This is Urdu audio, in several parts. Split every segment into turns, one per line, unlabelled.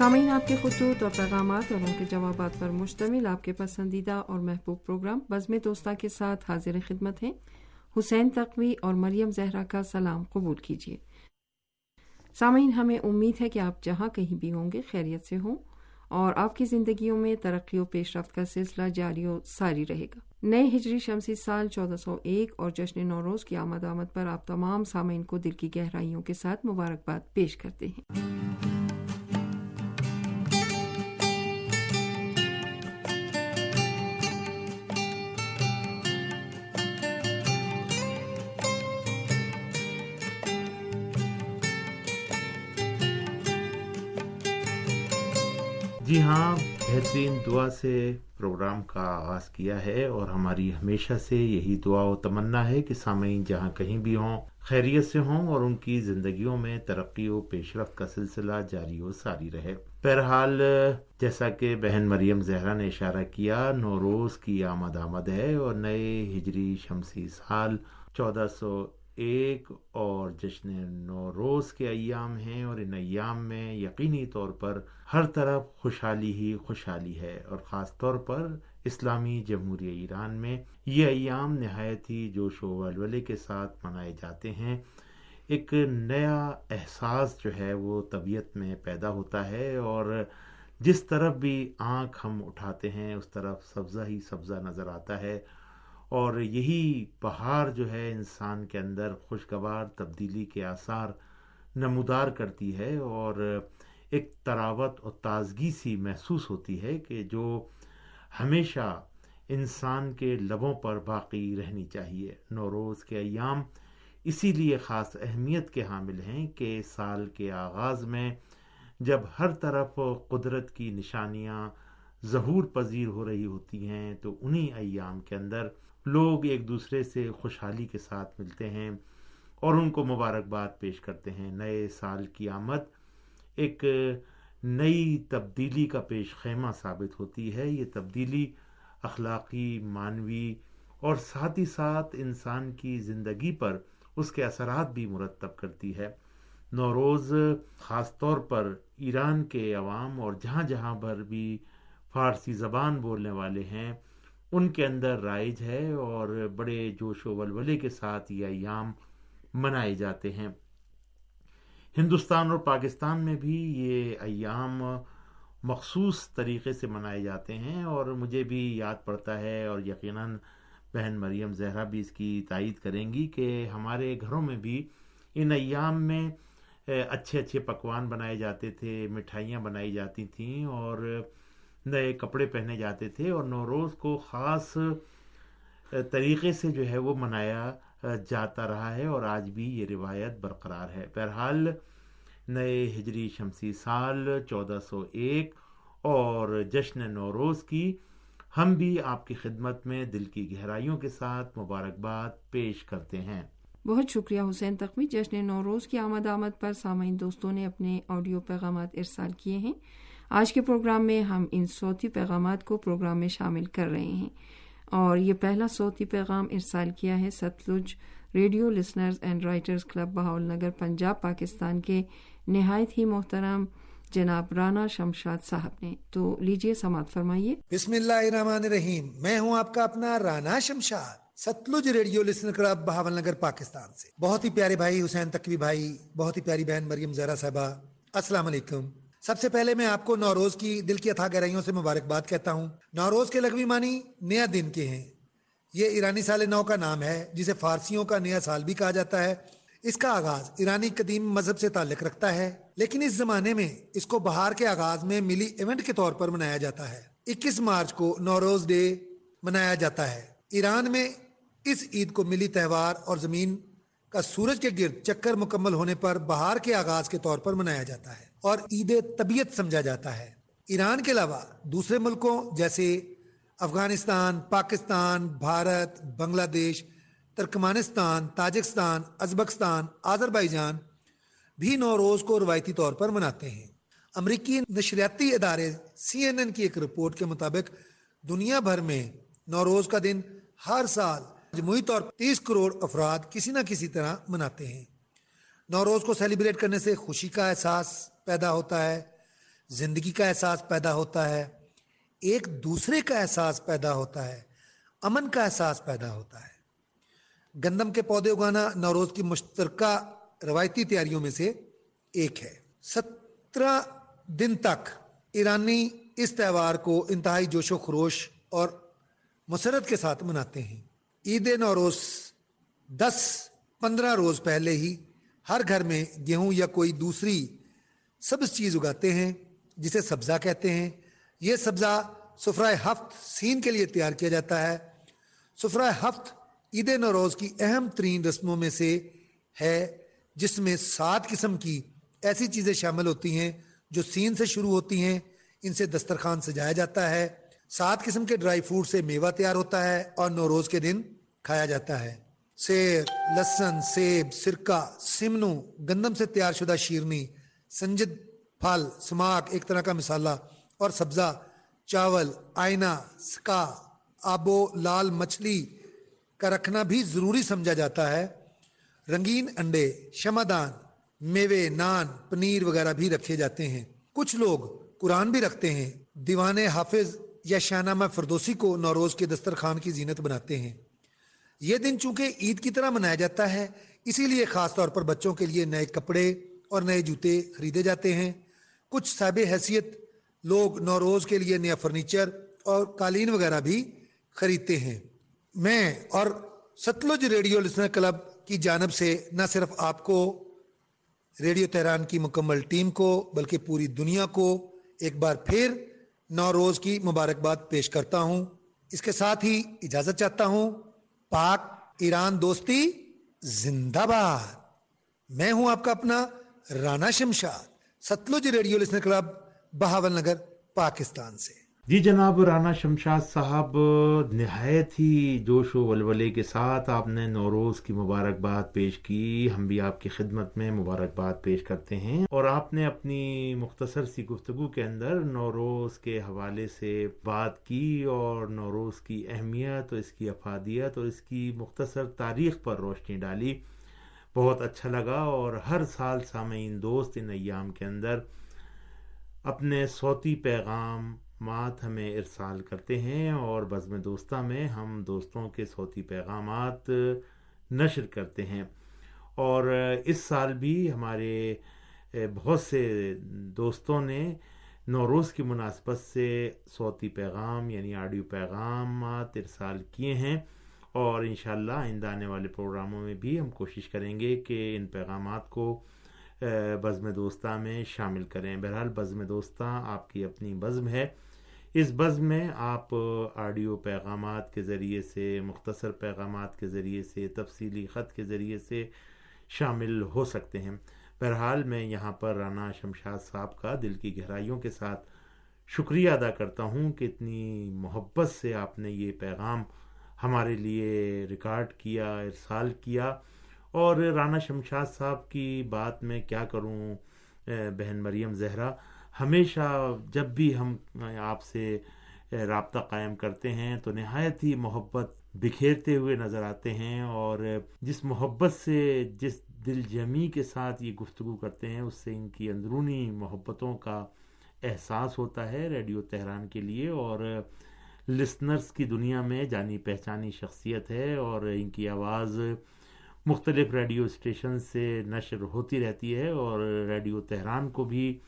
سامعین، آپ کے خطوط اور پیغامات اور ان کے جوابات پر مشتمل آپ کے پسندیدہ اور محبوب پروگرام بزم دوستہ کے ساتھ حاضر خدمت ہیں۔ حسین تقوی اور مریم زہرا کا سلام قبول کیجیے۔ سامعین، ہمیں امید ہے کہ آپ جہاں کہیں بھی ہوں گے خیریت سے ہوں اور آپ کی زندگیوں میں ترقی و پیش رفت کا سلسلہ جاری و ساری رہے گا۔ نئے ہجری شمسی سال چودہ سو ایک اور جشن نوروز کی آمد آمد پر آپ تمام سامعین کو
دل کی گہرائیوں کے ساتھ مبارکباد پیش کرتے ہیں۔ ہاں بہترین دعا سے پروگرام کا آغاز کیا ہے اور ہماری ہمیشہ سے یہی دعا و تمنا ہے کہ سامعین جہاں کہیں بھی ہوں، خیریت سے ہوں اور ان کی زندگیوں میں ترقی و پیش رفت کا سلسلہ جاری و ساری رہے۔ بہرحال، جیسا کہ بہن مریم زہرا نے اشارہ کیا، نوروز کی آمد آمد ہے اور نئے ہجری شمسی سال چودہ سو ایک اور جشن نوروز کے ایام ہیں اور ان ایام میں یقینی طور پر ہر طرف خوشحالی ہی خوشحالی ہے اور خاص طور پر اسلامی جمہوریہ ایران میں یہ ایام نہایت ہی جوش و ولولے کے ساتھ منائے جاتے ہیں۔ ایک نیا احساس جو ہے وہ طبیعت میں پیدا ہوتا ہے اور جس طرف بھی آنکھ ہم اٹھاتے ہیں، اس طرف سبزہ ہی سبزہ نظر آتا ہے۔ اور یہی بہار جو ہے انسان کے اندر خوشگوار، تبدیلی کے آثار نمودار کرتی ہے اور ایک تراوت اور تازگی سی محسوس ہوتی ہے کہ جو ہمیشہ انسان کے لبوں پر باقی رہنی چاہیے۔ نوروز کے ایام اسی لیے خاص اہمیت کے حامل ہیں کہ سال کے آغاز میں جب ہر طرف قدرت کی نشانیاں ظہور پذیر ہو رہی ہوتی ہیں تو انہی ایام کے اندر لوگ ایک دوسرے سے خوشحالی کے ساتھ ملتے ہیں اور ان کو مبارکباد پیش کرتے ہیں۔ نئے سال کی آمد ایک نئی تبدیلی کا پیش خیمہ ثابت ہوتی ہے۔ یہ تبدیلی اخلاقی، معنوی اور ساتھ ہی ساتھ انسان کی زندگی پر اس کے اثرات بھی مرتب کرتی ہے۔ نوروز خاص طور پر ایران کے عوام اور جہاں جہاں پر بھی فارسی زبان بولنے والے ہیں ان کے اندر رائج ہے اور بڑے جوش و ولولے کے ساتھ یہ ایام منائے جاتے ہیں۔ ہندوستان اور پاکستان میں بھی یہ ایام مخصوص طریقے سے منائے جاتے ہیں اور مجھے بھی یاد پڑتا ہے اور یقیناً بہن مریم زہرا بھی اس کی تائید کریں گی کہ ہمارے گھروں میں بھی ان ایام میں اچھے اچھے پکوان بنائے جاتے تھے، مٹھائیاں بنائی جاتی تھیں اور نئے کپڑے پہنے جاتے تھے اور نوروز کو خاص طریقے سے جو ہے وہ منایا جاتا رہا ہے اور آج بھی یہ روایت برقرار ہے۔ بہرحال، نئے ہجری شمسی سال چودہ سو ایک اور جشن نوروز کی ہم بھی آپ کی خدمت میں دل کی گہرائیوں کے ساتھ مبارکباد پیش کرتے ہیں۔
بہت شکریہ حسین تخمی جشن نوروز کی آمد آمد پر سامعین دوستوں نے اپنے آڈیو پیغامات ارسال کیے ہیں۔ آج کے پروگرام میں ہم ان صوتی پیغامات کو پروگرام میں شامل کر رہے ہیں۔ اور یہ پہلا صوتی پیغام ارسال کیا ہے Sutlej radio listeners and writers club Bahawalnagar, Punjab, Pakistan کے نہایت ہی محترم جناب رانا شمشاد صاحب نے۔ تو لیجیے سماعت فرمائیے۔
بسم اللہ الرحمن الرحیم۔ میں ہوں آپ کا اپنا Rana Shamshad, Sutlej radio listener club Bahawalnagar, Pakistan سے۔ بہت ہی پیارے بھائی حسین تقوی بھائی، بہت ہی پیاری بہن مریم زہرا صاحبہ، السلام علیکم۔ سب سے پہلے میں آپ کو نوروز کی دل کی اتھا گہرائیوں سے مبارکباد کہتا ہوں۔ نوروز کے لغوی معنی نیا دن کے ہیں۔ یہ ایرانی سال نو کا نام ہے، جسے فارسیوں کا نیا سال بھی کہا جاتا ہے۔ اس کا آغاز ایرانی قدیم مذہب سے تعلق رکھتا ہے، لیکن اس زمانے میں اس کو بہار کے آغاز میں ملی ایونٹ کے طور پر منایا جاتا ہے۔ اکیس مارچ کو نوروز ڈے منایا جاتا ہے۔ ایران میں اس عید کو ملی تہوار اور زمین کا سورج کے گرد چکر مکمل ہونے پر بہار کے آغاز کے طور پر منایا جاتا ہے۔ اور عید طبیعت سمجھا جاتا ہے۔ ایران کے علاوہ دوسرے ملکوں جیسے Afghanistan, Pakistan, Bharat, Bangladesh, Turkmenistan, Tajikistan, Uzbekistan Azerbaijan بھی نوروز کو روایتی طور پر مناتے ہیں۔ امریکی نشریاتی ادارے سی این این کی ایک رپورٹ کے مطابق دنیا بھر میں نوروز کا دن ہر سال جمہوری طور پر تیس کروڑ افراد کسی نہ کسی طرح مناتے ہیں۔ نوروز کو سیلیبریٹ کرنے سے خوشی کا احساس پیدا ہوتا ہے، زندگی کا احساس پیدا ہوتا ہے، ایک دوسرے کا احساس پیدا ہوتا ہے، امن کا احساس پیدا ہوتا ہے۔ گندم کے پودے اگانا نوروز کی مشترکہ روایتی تیاریوں میں سے ایک ہے۔ سترہ دن تک ایرانی اس تہوار کو انتہائی جوش و خروش اور مسرت کے ساتھ مناتے ہیں۔ عید نوروز دس پندرہ روز پہلے ہی ہر گھر میں گیہوں یا کوئی دوسری سبز چیز اگاتے ہیں جسے سبزہ کہتے ہیں۔ یہ سبزہ سفرائے ہفت سین کے لیے تیار کیا جاتا ہے۔ سفرائے ہفت عید نوروز کی اہم ترین رسموں میں سے ہے، جس میں سات قسم کی ایسی چیزیں شامل ہوتی ہیں جو سین سے شروع ہوتی ہیں۔ ان سے دسترخوان سجایا جاتا ہے۔ سات قسم کے ڈرائی فروٹ سے میوہ تیار ہوتا ہے اور نوروز کے دن کھایا جاتا ہے۔ سیر لسن سیب، سرکہ، سمنو، گندم سے تیار شدہ شیرنی سنجد، پھل سماک ایک طرح کا مسالہ اور سبزہ، چاول، آئینہ، سکا، آبو، لال مچھلی کا رکھنا بھی ضروری سمجھا جاتا ہے۔ رنگین انڈے شمادان میوے، نان، پنیر وغیرہ بھی رکھے جاتے ہیں۔ کچھ لوگ قرآن بھی رکھتے ہیں۔ دیوان حافظ یا شاہنامہ فردوسی کو نوروز کے دسترخوان کی زینت بناتے ہیں۔ یہ دن چونکہ عید کی طرح منایا جاتا ہے، اسی لیے خاص طور پر بچوں کے لیے نئے کپڑے اور نئے جوتے خریدے جاتے ہیں۔ کچھ صاحب حیثیت لوگ نوروز کے لیے نیا فرنیچر اور قالین وغیرہ بھی خریدتے ہیں۔ میں اور ستلج ریڈیو لسنر کلب کی جانب سے نہ صرف آپ کو، ریڈیو تہران کی مکمل ٹیم کو، بلکہ پوری دنیا کو ایک بار پھر نوروز کی مبارکباد پیش کرتا ہوں۔ اس کے ساتھ ہی اجازت چاہتا ہوں، پاک ایران دوستی زندہ باد۔ میں ہوں آپ کا اپنا Rana Shamshad Sutlej radio listener club, Bahawalnagar, Pakistan سے۔
جی جناب، رانا شمشاد صاحب، نہایت ہی جوش و ولولے کے ساتھ آپ نے نوروز کی مبارکباد پیش کی۔ ہم بھی آپ کی خدمت میں مبارکباد پیش کرتے ہیں۔ اور آپ نے اپنی مختصر سی گفتگو کے اندر نوروز کے حوالے سے بات کی اور نوروز کی اہمیت اور اس کی افادیت اور اس کی مختصر تاریخ پر روشنی ڈالی۔ بہت اچھا لگا اور ہر سال سامعین دوست ان ایام کے اندر اپنے صوتی پیغام مات ہمیں ارسال کرتے ہیں اور بزم دوستہ میں ہم دوستوں کے صوتی پیغامات نشر کرتے ہیں۔ اور اس سال بھی ہمارے بہت سے دوستوں نے نوروز کی مناسبت سے صوتی پیغام یعنی آڈیو پیغامات ارسال کیے ہیں۔ اور انشاءاللہ آئندہ آنے والے پروگراموں میں بھی ہم کوشش کریں گے کہ ان پیغامات کو بزم دوستہ میں شامل کریں۔ بہرحال بزم دوستہ آپ کی اپنی بزم ہے۔ اس بزم میں آپ آڈیو پیغامات کے ذریعے سے، مختصر پیغامات کے ذریعے سے، تفصیلی خط کے ذریعے سے شامل ہو سکتے ہیں۔ بہرحال میں یہاں پر رانا شمشاد صاحب کا دل کی گہرائیوں کے ساتھ شکریہ ادا کرتا ہوں کہ اتنی محبت سے آپ نے یہ پیغام ہمارے لیے ریکارڈ کیا، ارسال کیا۔ اور رانا شمشاد صاحب کی بات میں کیا کروں بہن مریم زہرا، ہمیشہ جب بھی ہم آپ سے رابطہ قائم کرتے ہیں تو نہایت ہی محبت بکھیرتے ہوئے نظر آتے ہیں۔ اور جس محبت سے، جس دل جمی کے ساتھ یہ گفتگو کرتے ہیں، اس سے ان کی اندرونی محبتوں کا احساس ہوتا ہے ریڈیو تہران کے لیے۔ اور لسنرز کی دنیا میں جانی پہچانی شخصیت ہے اور ان کی آواز مختلف ریڈیو اسٹیشن سے نشر ہوتی رہتی ہے اور ریڈیو تہران کو بھی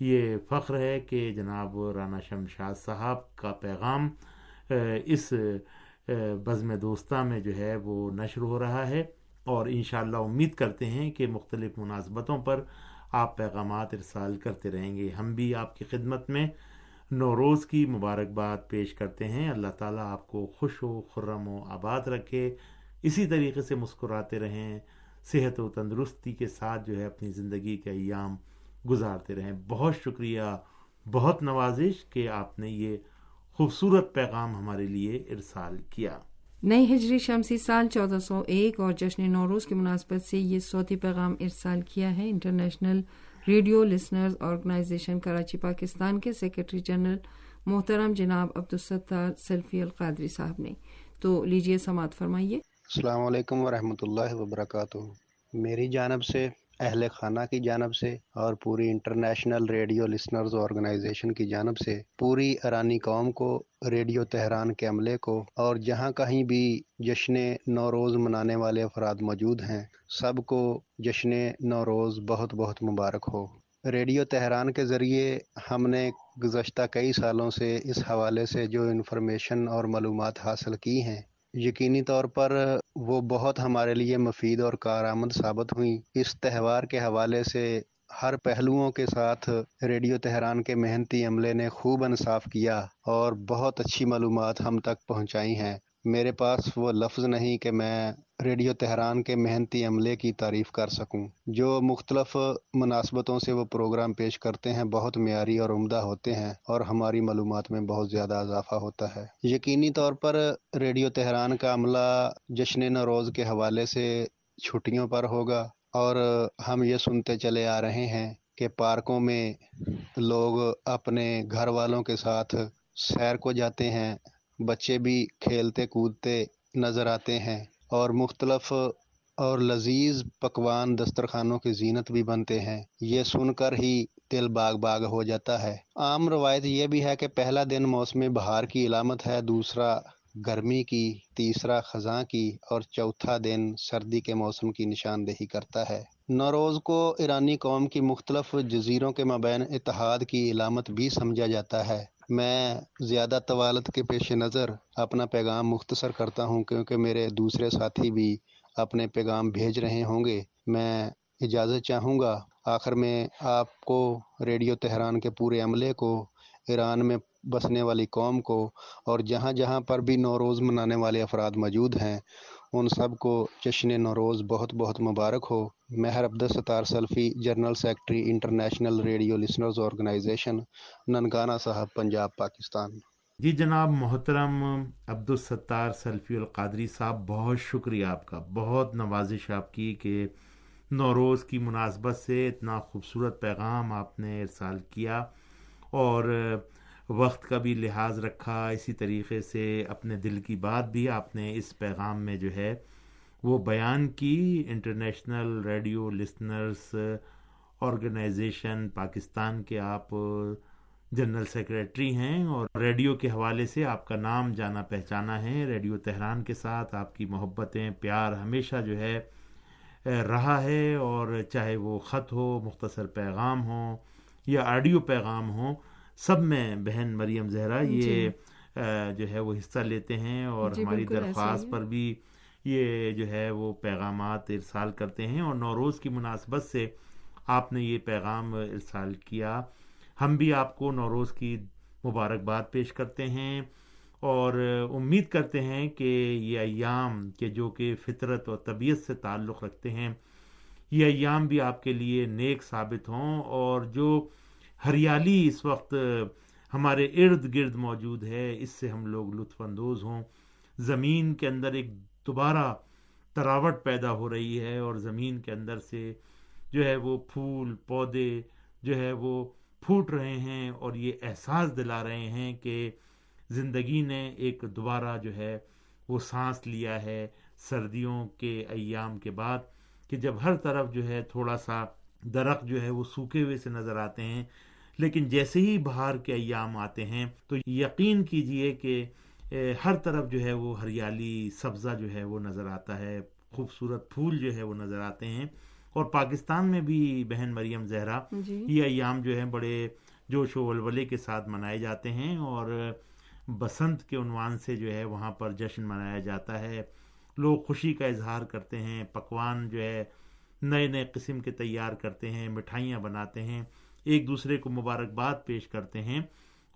یہ فخر ہے کہ جناب رانا شمشاد صاحب کا پیغام اس بزم دوستہ میں جو ہے وہ نشر ہو رہا ہے اور انشاءاللہ امید کرتے ہیں کہ مختلف مناسبتوں پر آپ پیغامات ارسال کرتے رہیں گے۔ ہم بھی آپ کی خدمت میں نوروز کی مبارکباد پیش کرتے ہیں۔ اللہ تعالیٰ آپ کو خوش و خرم و آباد رکھے۔ اسی طریقے سے مسکراتے رہیں۔ صحت و تندرستی کے ساتھ جو ہے اپنی زندگی کے ایام گزارتے رہیں۔ بہت شکریہ۔ بہت نوازش کہ آپ نے یہ خوبصورت پیغام ہمارے لیے ارسال کیا۔
نئی ہجری شمسی سال چودہ سو ایک اور جشن نوروز کی مناسبت سے یہ صوتی پیغام ارسال کیا ہے۔ International radio listeners organization Karachi, Pakistan کے سیکرٹری جنرل محترم جناب عبدالستار سیلفی القادری صاحب نے۔ تو لیجیے سماعت فرمائیے۔
السلام علیکم ورحمۃ اللہ وبرکاتہ۔ میری جانب سے اہل خانہ کی جانب سے اور پوری انٹرنیشنل ریڈیو لسنرز آرگنائزیشن کی جانب سے پوری ایرانی قوم کو ریڈیو تہران کے عملے کو اور جہاں کہیں بھی جشن نوروز منانے والے افراد موجود ہیں، سب کو جشن نوروز بہت بہت مبارک ہو۔ ریڈیو تہران کے ذریعے ہم نے گزشتہ کئی سالوں سے اس حوالے سے جو انفارمیشن اور معلومات حاصل کی ہیں یقینی طور پر وہ بہت ہمارے لیے مفید اور کارآمد ثابت ہوئیں۔ اس تہوار کے حوالے سے ہر پہلوؤں کے ساتھ ریڈیو تہران کے محنتی عملے نے خوب انصاف کیا اور بہت اچھی معلومات ہم تک پہنچائی ہیں۔ میرے پاس وہ لفظ نہیں کہ میں ریڈیو تہران کے محنتی عملے کی تعریف کر سکوں۔ جو مختلف مناسبتوں سے وہ پروگرام پیش کرتے ہیں، بہت معیاری اور عمدہ ہوتے ہیں اور ہماری معلومات میں بہت زیادہ اضافہ ہوتا ہے۔ یقینی طور پر ریڈیو تہران کا عملہ جشن نوروز کے حوالے سے چھٹیوں پر ہوگا اور ہم یہ سنتے چلے آ رہے ہیں کہ پارکوں میں لوگ اپنے گھر والوں کے ساتھ سیر کو جاتے ہیں، بچے بھی کھیلتے کودتے نظر آتے ہیں۔ اور مختلف اور لذیذ پکوان دسترخوانوں کی زینت بھی بنتے ہیں۔ یہ سن کر ہی دل باغ باغ ہو جاتا ہے۔ عام روایت یہ بھی ہے کہ پہلا دن موسم بہار کی علامت ہے، دوسرا گرمی کی، تیسرا خزاں کی، اور چوتھا دن سردی کے موسم کی نشاندہی کرتا ہے۔ نوروز کو ایرانی قوم کی مختلف جزیروں کے مابین اتحاد کی علامت بھی سمجھا جاتا ہے۔ میں زیادہ طوالت کے پیش نظر اپنا پیغام مختصر کرتا ہوں، کیونکہ میرے دوسرے ساتھی بھی اپنے پیغام بھیج رہے ہوں گے۔ میں اجازت چاہوں گا، آخر میں آپ کو ریڈیو تہران کے پورے عملے کو، ایران میں بسنے والی قوم کو، اور جہاں جہاں پر بھی نوروز منانے والے افراد موجود ہیں، ان سب کو جشن نوروز بہت بہت مبارک ہو۔ Mehr Abd Sattar Salafi general secretary, international radio listeners, organization Nankana Sahib, Punjab, Pakistan.
جی جناب، محترم عبد الستار سلفی القادری صاحب، بہت شکریہ آپ کا۔ بہت نوازش آپ کی کہ نوروز کی مناسبت سے اتنا خوبصورت پیغام آپ نے ارسال کیا اور وقت کا بھی لحاظ رکھا۔ اسی طریقے سے اپنے دل کی بات بھی آپ نے اس پیغام میں جو ہے وہ بیان کی international radio listeners organization Pakistan کے آپ جنرل سیکریٹری ہیں اور ریڈیو کے حوالے سے آپ کا نام جانا پہچانا ہے ریڈیو تہران کے ساتھ آپ کی محبتیں پیار ہمیشہ جو ہے رہا ہے اور چاہے وہ خط ہو مختصر پیغام ہو یا آڈیو پیغام ہو سب میں بہن مریم زہرا یہ جی۔ جو ہے وہ حصہ لیتے ہیں اور جی ہماری درخواست پر بھی یہ جو ہے وہ پیغامات ارسال کرتے ہیں اور نوروز کی مناسبت سے آپ نے یہ پیغام ارسال کیا۔ ہم بھی آپ کو نوروز کی مبارکباد پیش کرتے ہیں اور امید کرتے ہیں کہ یہ ایام کے جو کہ فطرت اور طبیعت سے تعلق رکھتے ہیں، یہ ایام بھی آپ کے لیے نیک ثابت ہوں اور جو ہریالی اس وقت ہمارے ارد گرد موجود ہے، اس سے ہم لوگ لطف اندوز ہوں۔ زمین کے اندر ایک دوبارہ تراوٹ پیدا ہو رہی ہے اور زمین کے اندر سے جو ہے وہ پھول، پودے جو ہے وہ پھوٹ رہے ہیں اور یہ احساس دلا رہے ہیں کہ زندگی نے ایک دوبارہ جو ہے وہ سانس لیا ہے سردیوں کے ایام کے بعد کہ جب ہر طرف جو ہے تھوڑا سا درخت جو ہے وہ سوکھے ہوئے سے نظر آتے ہیں، لیکن جیسے ہی بہار کے ایام آتے ہیں تو یقین کیجیے کہ ہر طرف جو ہے وہ ہریالی سبزہ جو ہے وہ نظر آتا ہے خوبصورت پھول جو ہے وہ نظر آتے ہیں۔ اور پاکستان میں بھی بہن مریم زہرا جی۔ یہ ایام جو ہے بڑے جوش و ولولے کے ساتھ منائے جاتے ہیں اور بسنت کے عنوان سے جو ہے وہاں پر جشن منایا جاتا ہے۔ لوگ خوشی کا اظہار کرتے ہیں پکوان جو ہے نئے نئے قسم کے تیار کرتے ہیں مٹھائیاں بناتے ہیں ایک دوسرے کو مبارکباد پیش کرتے ہیں۔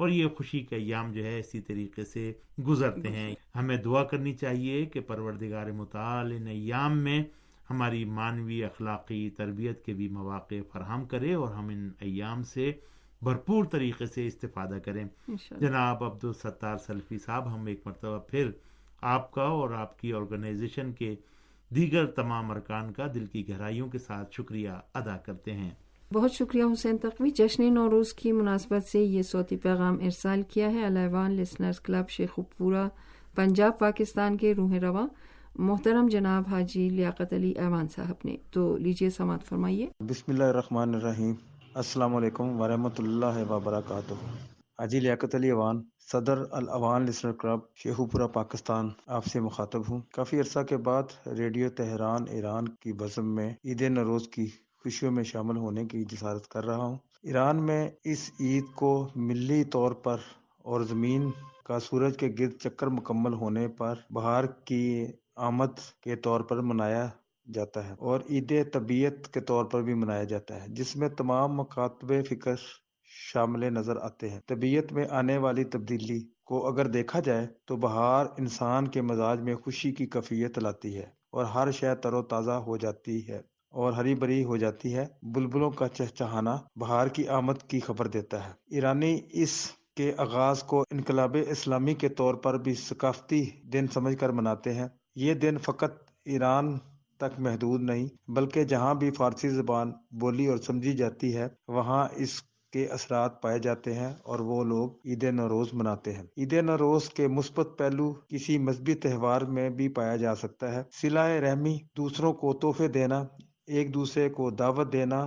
اور یہ خوشی کا ایام جو ہے اسی طریقے سے گزرتے ہیں۔ ہمیں دعا کرنی چاہیے کہ پروردگار مطال ان ایام میں ہماری مانوی اخلاقی تربیت کے بھی مواقع فراہم کرے اور ہم ان ایام سے بھرپور طریقے سے استفادہ کریں۔ جناب عبد الستار سلفی صاحب ہم ایک مرتبہ پھر آپ کا اور آپ کی آرگنائزیشن کے دیگر تمام ارکان کا دل کی گہرائیوں کے ساتھ شکریہ ادا کرتے ہیں۔
بہت شکریہ حسین تقوی۔ جشن نوروز کی مناسبت سے یہ صوتی پیغام ارسال کیا ہے۔ علیوان لسنرز کلب شیخ پورا پنجاب، پاکستان کے روح رواں۔ محترم جناب حاجی لیاقت علی ایوان صاحب نے۔ تو لیجیے سماعت فرمائیے۔
بسم اللہ الرحمن الرحیم۔ السلام علیکم ورحمۃ اللہ وبرکاتہ۔ حاجی لیاقت علی ایوان، صدر الاوان لسنر کلب شیخو پورا پاکستان۔ آپ سے مخاطب ہوں۔ کافی عرصہ کے بعد ریڈیو تہران ایران کی بزم میں عید نوروز کی خوشیوں میں شامل ہونے کی جسارت کر رہا ہوں۔ ایران میں اس عید کو ملی طور پر اور زمین کا سورج کے گرد چکر مکمل ہونے پر بہار کی آمد کے طور پر منایا جاتا ہے اور عید طبیعت کے طور پر بھی منایا جاتا ہے، جس میں تمام مکاتب فکر شامل نظر آتے ہیں۔ طبیعت میں آنے والی تبدیلی کو اگر دیکھا جائے تو بہار انسان کے مزاج میں خوشی کی کفیت لاتی ہے اور ہر شے تر و تازہ ہو جاتی ہے۔ اور ہری بری ہو جاتی ہے، بلبلوں کا چہچہانا بہار کی آمد کی خبر دیتا ہے۔ ایرانی اس کے آغاز کو انقلاب اسلامی کے طور پر بھی ثقافتی دن سمجھ کر مناتے ہیں۔ یہ دن فقط ایران تک محدود نہیں، بلکہ جہاں بھی فارسی زبان بولی اور سمجھی جاتی ہے، وہاں اس کے اثرات پائے جاتے ہیں اور وہ لوگ عید نوروز مناتے ہیں۔ عید نوروز کے مثبت پہلو کسی مذہبی تہوار میں بھی پایا جا سکتا ہے۔ سلائے رحمی دوسروں کو تحفے دینا ایک دوسرے کو دعوت دینا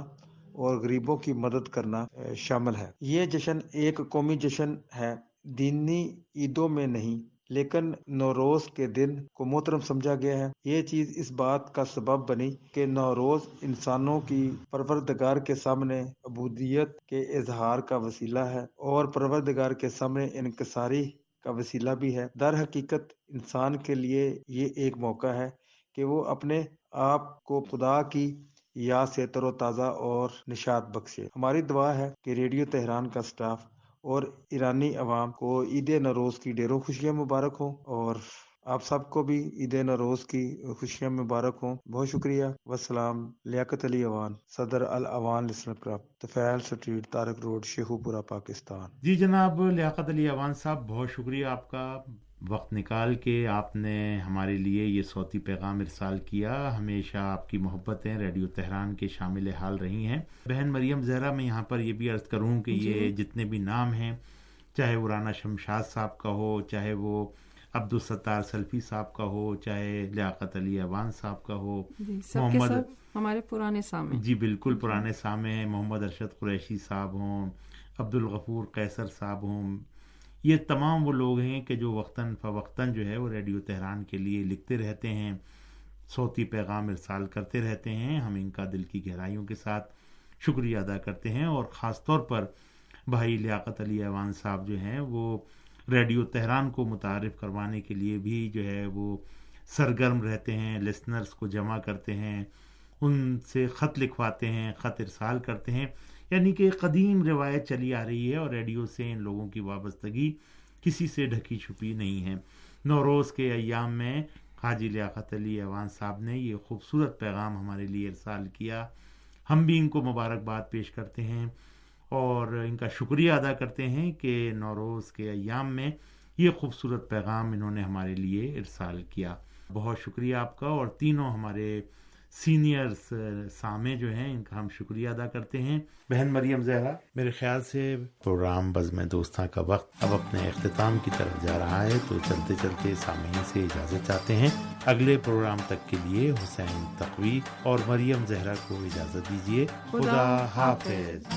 اور غریبوں کی مدد کرنا شامل ہے۔ یہ جشن ایک قومی جشن ہے۔ دینی عیدوں میں نہیں، لیکن نوروز کے دن کو محترم سمجھا گیا ہے۔ یہ چیز اس بات کا سبب بنی کہ نوروز انسانوں کی پروردگار کے سامنے عبودیت کے اظہار کا وسیلہ ہے اور پروردگار کے سامنے انکساری کا وسیلہ بھی ہے۔ در حقیقت انسان کے لیے یہ ایک موقع ہے کہ وہ اپنے آپ کو خدا کی یاد سے تر و تازہ اور نشات بخشے۔ ہماری دعا ہے کہ ریڈیو تہران کا سٹاف اور ایرانی عوام کو عید نروز کی ڈیروں خوشیاں مبارک ہوں اور آپ سب کو بھی عید نروز کی خوشیاں مبارک ہوں۔ بہت شکریہ۔ وسلام لیاقت علی
عوان، صدر العوان Tufail street, Tariq road Sheikhupura Pakistan. جی جناب، لیاقت علی عوان صاحب، بہت شکریہ آپ کا۔ وقت نکال کے آپ نے ہمارے لیے یہ صوتی پیغام ارسال کیا۔ ہمیشہ آپ کی محبتیں ریڈیو تہران کے شامل حال رہی ہیں۔ بہن مریم زہرا میں یہاں پر یہ بھی عرض کروں کہ جی۔ یہ جتنے بھی نام ہیں چاہے وہ رانا شمشاد صاحب کا ہو چاہے
وہ عبدالستار سلفی صاحب
کا ہو چاہے لیاقت علی ایوان صاحب کا ہو جی محمد ہمارے پرانے سامع جی بالکل پرانے سامع محمد ارشد قریشی صاحب ہوں عبد الغفور قیصر صاحب ہوں یہ تمام وہ لوگ ہیں کہ جو وقتاً فوقتاً جو ہے وہ ریڈیو تہران کے لیے لکھتے رہتے ہیں، صوتی پیغام ارسال کرتے رہتے ہیں، ہم ان کا دل کی گہرائیوں کے ساتھ شکریہ ادا کرتے ہیں اور خاص طور پر بھائی لیاقت علی ایوان صاحب جو ہیں وہ ریڈیو تہران کو متعارف کروانے کے لیے بھی جو ہے وہ سرگرم رہتے ہیں لسنرز کو جمع کرتے ہیں، ان سے خط لکھواتے ہیں، خط ارسال کرتے ہیں۔ یعنی کہ قدیم روایت چلی آ رہی ہے اور ریڈیو سے ان لوگوں کی وابستگی کسی سے ڈھکی چھپی نہیں ہے۔ نوروز کے ایام میں حاجی لیاقت علی ایوان صاحب نے یہ خوبصورت پیغام ہمارے لیے ارسال کیا۔ ہم بھی ان کو مبارکباد پیش کرتے ہیں اور ان کا شکریہ ادا کرتے ہیں کہ نوروز کے ایام میں یہ خوبصورت پیغام انہوں نے ہمارے لیے ارسال کیا۔ بہت شکریہ آپ کا اور تینوں ہمارے سینئر eh, سامع جو ہیں ان کا ہم شکریہ ادا کرتے ہیں۔ بہن مریم زہرا میرے خیال سے پروگرام بزم دوستاں کا وقت اب اپنے اختتام کی طرف جا رہا ہے تو چلتے چلتے سامعین سے اجازت چاہتے ہیں۔ اگلے پروگرام تک کے لیے حسین تقوی اور مریم زہرا کو اجازت دیجیے خدا حافظ۔